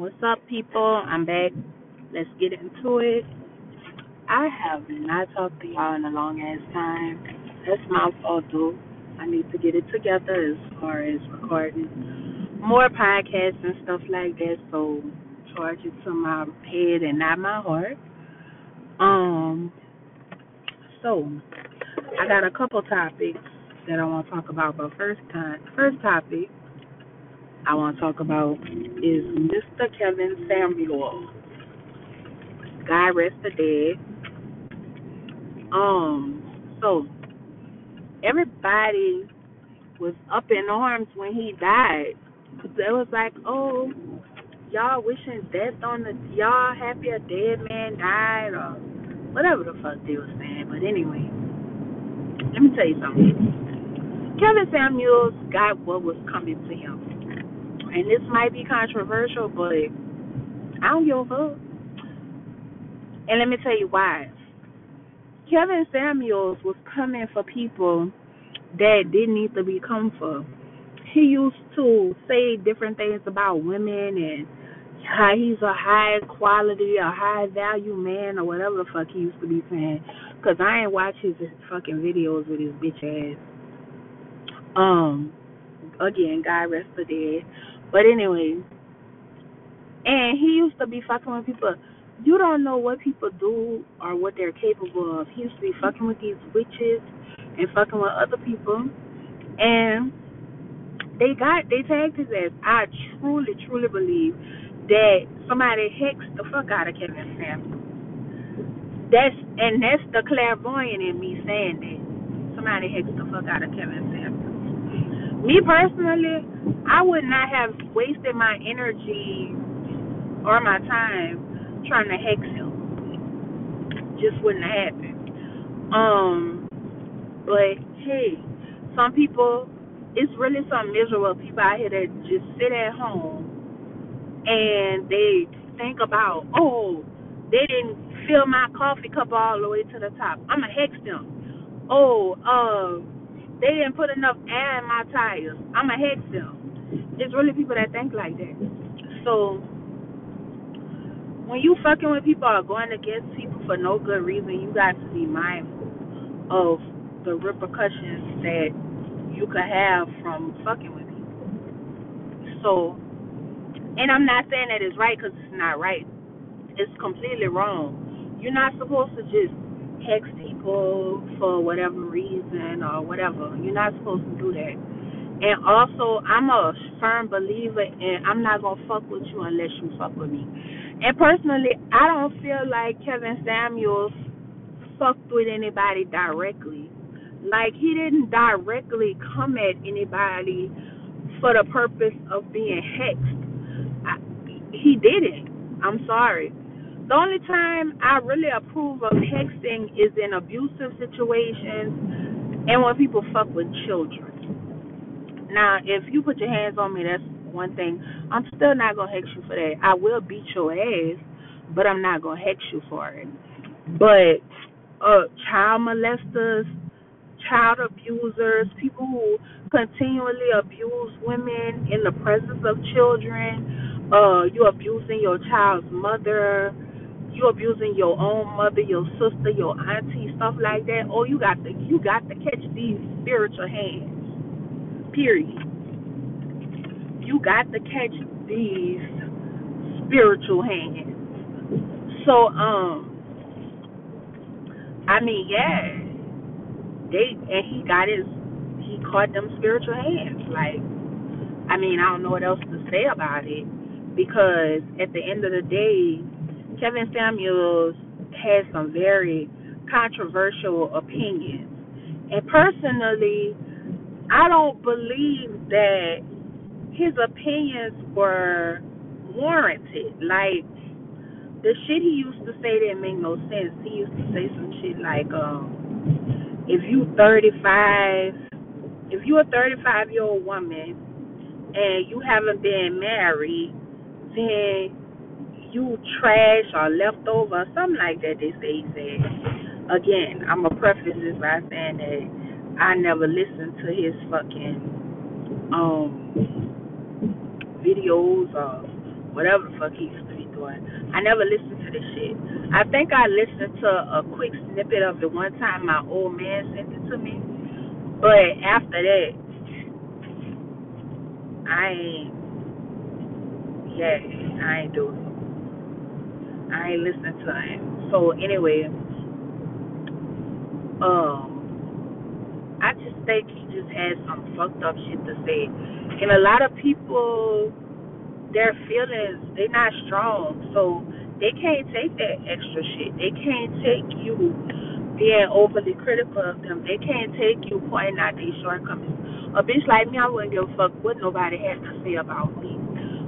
What's up, people? I'm back. Let's get into it. I have not talked to y'all in a long ass time. That's my fault, though. I need to get it together as far as recording more podcasts and stuff like that. So charge it to my head and not my heart. Um. So I got a couple topics that I want to talk about, but first time, first topic I want to talk about is Mr. Kevin Samuel. God rest the dead. Um, so everybody was up in arms when he died. It was like, oh, y'all wishing death on the y'all happy a dead man died or whatever the fuck they was saying. But anyway, let me tell you something. Kevin Samuels got what was coming to him and this might be controversial, but I don't give a fuck. And let me tell you why. Kevin Samuels was coming for people that didn't need to be come for. He used to say different things about women and how he's a high quality, a high value man, or whatever the fuck he used to be saying. Cause I ain't watch his fucking videos with his bitch ass. Um, again, God rest the dead. But anyway, and he used to be fucking with people. You don't know what people do or what they're capable of. He used to be fucking with these witches and fucking with other people. And they got they tagged his ass. I truly, truly believe that somebody hexed the fuck out of Kevin Samuels. That's and that's the clairvoyant in me saying that. Somebody hexed the fuck out of Kevin Samuels. Me personally, I would not have wasted my energy or my time trying to hex him. Just wouldn't have happened. Um, but hey, some people, it's really some miserable people out here that just sit at home and they think about, oh, they didn't fill my coffee cup all the way to the top. I'ma hex them. Oh, uh, they didn't put enough air in my tires. I'ma hex them it's really people that think like that. So when you fucking with people or going against people for no good reason, you got to be mindful of the repercussions that you could have from fucking with people. So, and I'm not saying that it's right because it's not right. It's completely wrong. You're not supposed to just hex people for whatever reason or whatever. You're not supposed to do that. And also, I'm a firm believer in I'm not gonna fuck with you unless you fuck with me. And personally, I don't feel like Kevin Samuels fucked with anybody directly. Like he didn't directly come at anybody for the purpose of being hexed. I, he didn't. I'm sorry. The only time I really approve of hexing is in abusive situations and when people fuck with children. Now, if you put your hands on me, that's one thing. I'm still not gonna hex you for that. I will beat your ass, but I'm not gonna hex you for it. But uh, child molesters, child abusers, people who continually abuse women in the presence of children, uh, you abusing your child's mother, you abusing your own mother, your sister, your auntie, stuff like that. Oh, you got to you got to catch these spiritual hands. Period. You got to catch these spiritual hands. So, um, I mean, yeah, they and he got his, he caught them spiritual hands. Like, I mean, I don't know what else to say about it because at the end of the day, Kevin Samuels has some very controversial opinions, and personally, I don't believe that his opinions were warranted. Like the shit he used to say didn't make no sense. He used to say some shit like, um, if you 35, if you're a 35 year old woman and you haven't been married, then you trash or leftover, something like that. They say he said. Again, I'm gonna preface this by saying that I never listened to his fucking um videos or whatever the fuck he used to be doing. I never listened to this shit. I think I listened to a quick snippet of it one time. My old man sent it to me, but after that, I ain't. Yeah, I ain't do it. I ain't listening to him. So anyway, um, think he just had some fucked up shit to say, and a lot of people their feelings they're not strong. So they can't take that extra shit. They can't take you being overly critical of them. They can't take you pointing out these shortcomings. A bitch like me i wouldn't give a fuck what nobody has to say about me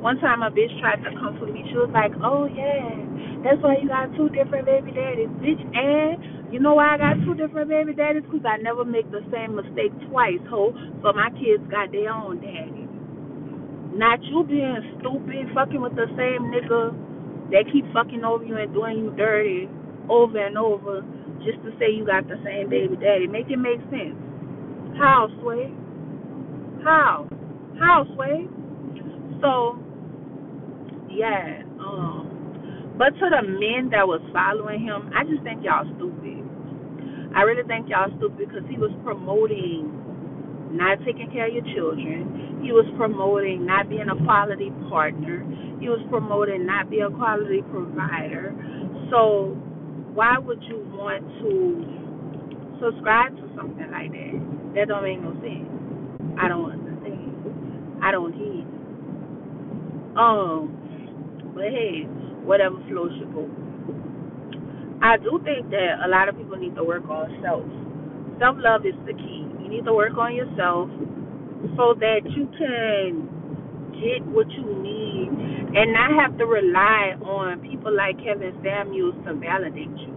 one time a bitch tried to comfort me she was like oh yeah that's why you got two different baby daddies bitch and you know why I got two different baby daddies? Because I never make the same mistake twice, ho. So my kids got their own daddy. Not you being stupid, fucking with the same nigga that keep fucking over you and doing you dirty over and over just to say you got the same baby daddy. Make it make sense. How, Sway? How? How, Sway? So, yeah. Um, but to the men that was following him, I just think y'all stupid. I really think y'all stupid because he was promoting not taking care of your children. He was promoting not being a quality partner. He was promoting not being a quality provider. So why would you want to subscribe to something like that? That don't make no sense. I don't understand. I don't hear. Um, but hey, whatever floats your boat. I do think that a lot of people need to work on self. Self love is the key you need to work on yourself so that you can get what you need and not have to rely on people like Kevin Samuels to validate you.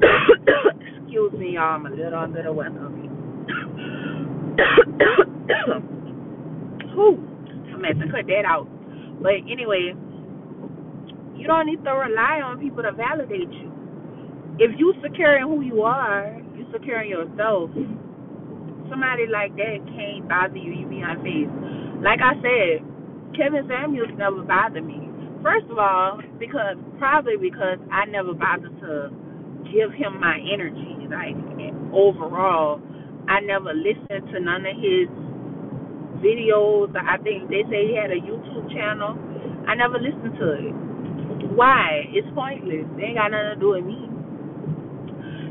Excuse me, y'all. I'm a little under the weather. Whew. I'm going to cut that out. But anyway, you don't need to rely on people to validate you. If you secure in who you are, you secure in yourself somebody like that can't bother you, you be on face. Like I said, Kevin Samuels never bothered me. First of all, because probably because I never bothered to give him my energy. Like overall, I never listened to none of his videos. I think they say he had a YouTube channel. I never listened to it. Why? It's pointless. They ain't got nothing to do with me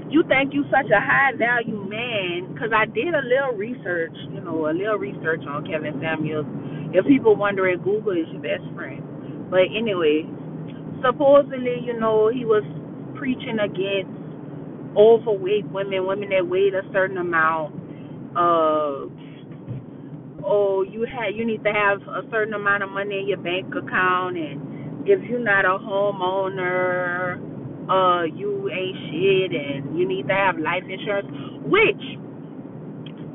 you think you such a high value man because i did a little research you know a little research on kevin samuels if people wondering google is your best friend but anyway supposedly you know he was preaching against overweight women women that weighed a certain amount uh oh you had you need to have a certain amount of money in your bank account and if you're not a homeowner uh you ain't shit and you need to have life insurance, which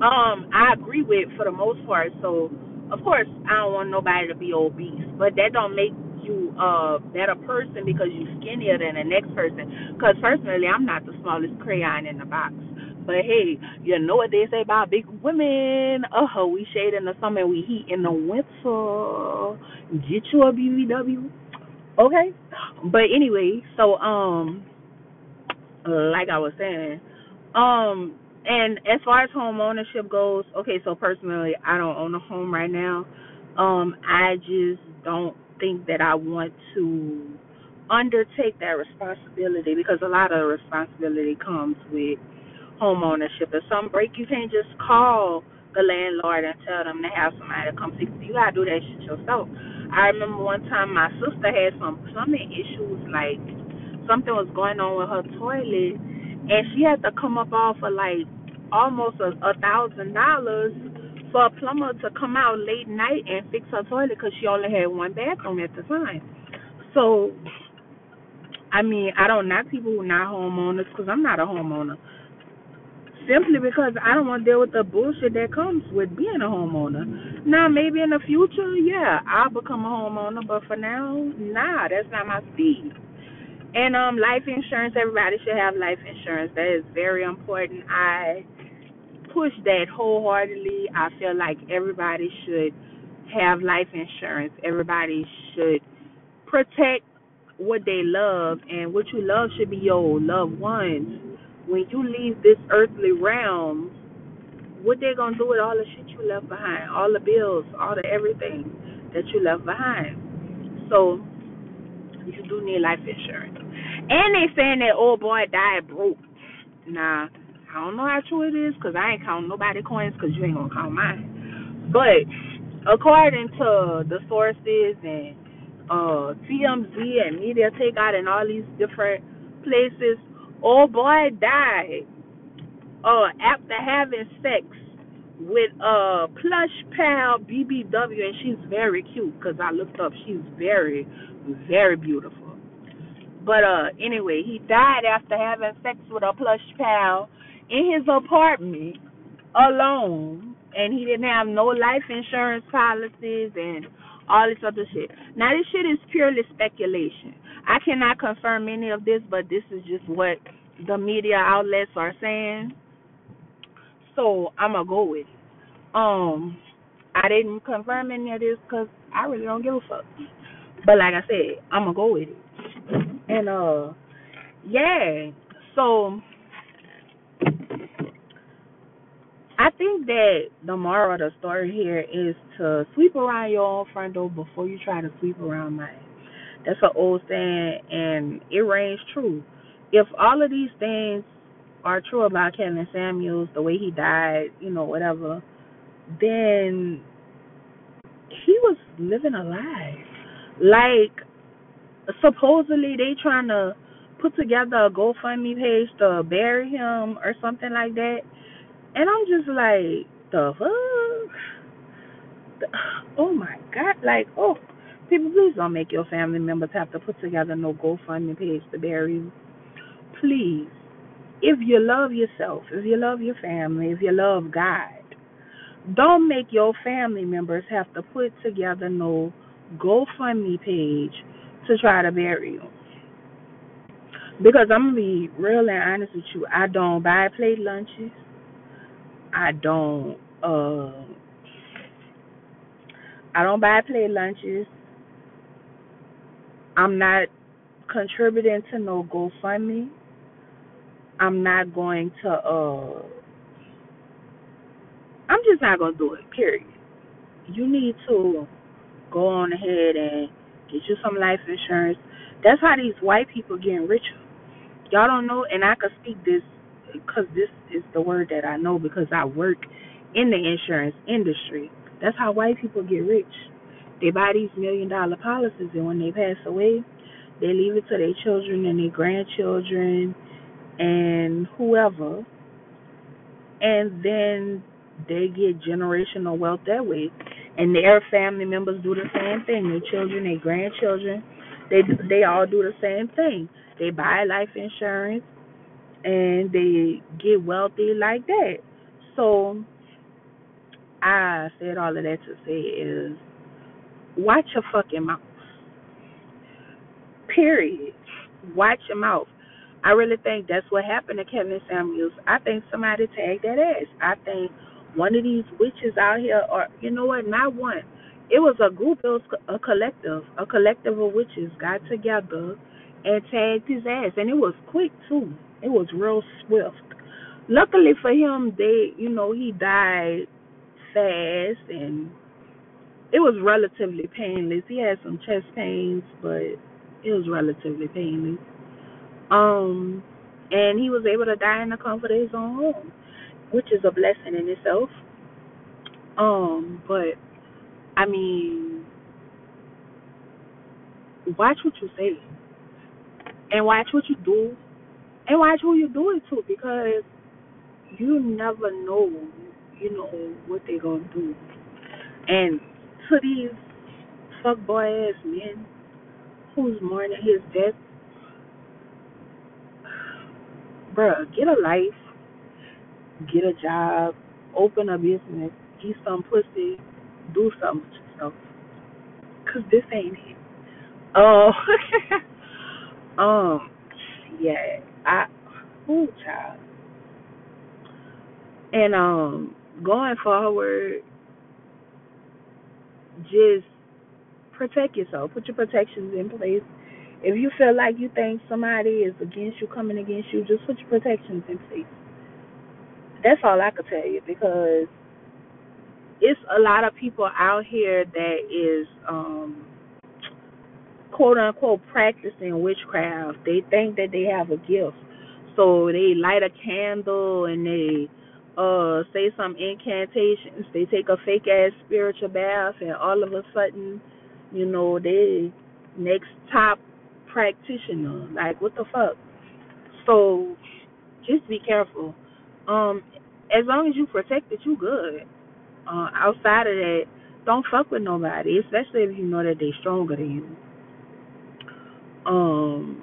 um I agree with for the most part. So of course I don't want nobody to be obese, but that don't make you a better person because you're skinnier than the next person. Because personally, I'm not the smallest crayon in the box. But hey, you know what they say about big women? Uh huh, we shade in the summer we heat in the winter. Get you a BBW. Okay. But anyway, so um like I was saying, um and as far as home ownership goes, okay, so personally I don't own a home right now. Um I just don't think that I want to undertake that responsibility because a lot of responsibility comes with home ownership. If something break, you can't just call the landlord and tell them to have somebody to come fix it. You gotta do that shit yourself. I remember one time my sister had some plumbing issues, like something was going on with her toilet, and she had to come up off of like almost a, a thousand dollars for a plumber to come out late night and fix her toilet because she only had one bathroom at the time. So, I mean, I don't knock people who not homeowners because I'm not a homeowner simply because I don't want to deal with the bullshit that comes with being a homeowner. Now, maybe in the future, yeah, I'll become a homeowner, but for now, nah, that's not my speed. And um, life insurance, everybody should have life insurance. That is very important. I push that wholeheartedly. I feel like everybody should have life insurance. Everybody should protect what they love, and what you love should be your loved ones. When you leave this earthly realm, what they gonna do with all the shit you left behind, all the bills, all the everything that you left behind. So you do need life insurance. And they saying that old boy died broke. Nah, I don't know how true it is because I ain't counting nobody coins because you ain't gonna count mine. But according to the sources and uh TMZ and Media Takeout and all these different places, old boy died uh after having sex with uh plush pal BBW and she's very cute because I looked up she's very very beautiful. But uh anyway, he died after having sex with a plush pal in his apartment alone and he didn't have no life insurance policies and all this other shit. Now this shit is purely speculation. I cannot confirm any of this, but this is just what the media outlets are saying. So I'm gonna go with it. Um, I didn't confirm any of this because I really don't give a fuck. But like I said, I'm gonna go with it. And uh, yeah. So I think that the moral of the story here is to sweep around your own front door before you try to sweep around mine. That's an old saying, and it rings true. If all of these things are true about Kevin Samuels, the way he died, you know, whatever, then he was living a lie. Like supposedly they trying to put together a GoFundMe page to bury him or something like that. And I'm just like, the fuck? Oh my god, like, oh, people, please don't make your family members have to put together no GoFundMe page to bury you. Please, if you love yourself, if you love your family, if you love God, don't make your family members have to put together no GoFundMe page to try to bury you. Because I'm gonna be real and honest with you, I don't buy plate lunches. I don't uh I don't buy plate lunches. I'm not contributing to no GoFundMe. I'm not going to uh I'm just not gonna do it, period. You need to go on ahead and get you some life insurance. That's how these white people getting richer. Y'all don't know, and I can speak this because this is the word that I know because I work in the insurance industry. That's how white people get rich. They buy these million dollar policies, and when they pass away, they leave it to their children and their grandchildren and whoever, and then they get generational wealth that way and their family members do the same thing. Their children, their grandchildren, they they all do the same thing. They buy life insurance and they get wealthy like that. So I said all of that to say is watch your fucking mouth. Period. Watch your mouth. I really think that's what happened to Kevin Samuels. I think somebody tagged that ass. I think one of these witches out here, or you know what, not one. It was a group, it was a collective, a collective of witches got together and tagged his ass, and it was quick too. It was real swift. Luckily for him, they, you know, he died fast, and it was relatively painless. He had some chest pains, but it was relatively painless. Um, and he was able to die in the comfort of his own home which is a blessing in itself. Um, but I mean, watch what you say, and watch what you do, and watch who you do it to, because you never know, you know what they're gonna do. And to these fuckboy ass men who's mourning his death, bruh, get a life get a job, open a business, eat some pussy, do something with yourself. Cause this ain't it. Oh, um, yeah, I, ooh, child. And um, going forward, just protect yourself. Put your protections in place. If you feel like you think somebody is against you, coming against you, just put your protections in place. That's all I could tell you because it's a lot of people out here that is um quote unquote practicing witchcraft. They think that they have a gift. So they light a candle and they uh say some incantations. They take a fake ass spiritual bath and all of a sudden, you know, they next top practitioner. Like what the fuck? So just be careful. Um as long as you protect it, you good. Uh outside of that, don't fuck with nobody, especially if you know that they stronger than you. Um,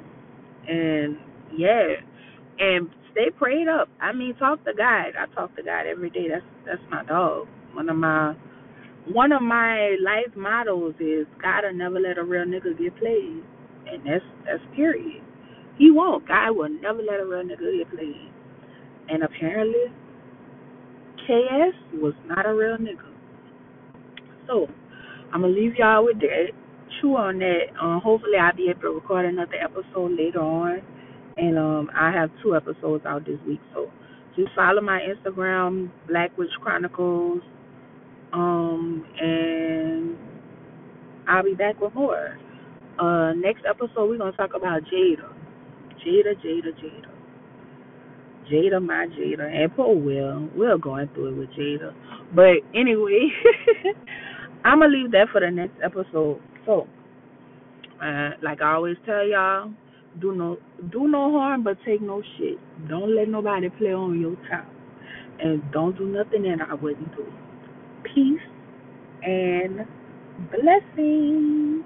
and yeah, and stay prayed up. I mean, talk to God. I talk to God every day. That's that's my dog. One of my one of my life mottos is God will never let a real nigga get played, and that's that's period. He won't. God will never let a real nigga get played. And apparently, KS was not a real nigga. So I'm gonna leave y'all with that. Chew on that. Um, hopefully I'll be able to record another episode later on. And um I have two episodes out this week. So just follow my Instagram, Black Witch Chronicles. Um and I'll be back with more. Uh next episode we're gonna talk about Jada. Jada, Jada, Jada. Jada, my Jada, and poor Will. We're going through it with Jada. But anyway, I'm gonna leave that for the next episode. So, uh, like I always tell y'all, do no do no harm, but take no shit. Don't let nobody play on your top, and don't do nothing that I wouldn't do. Peace and blessings.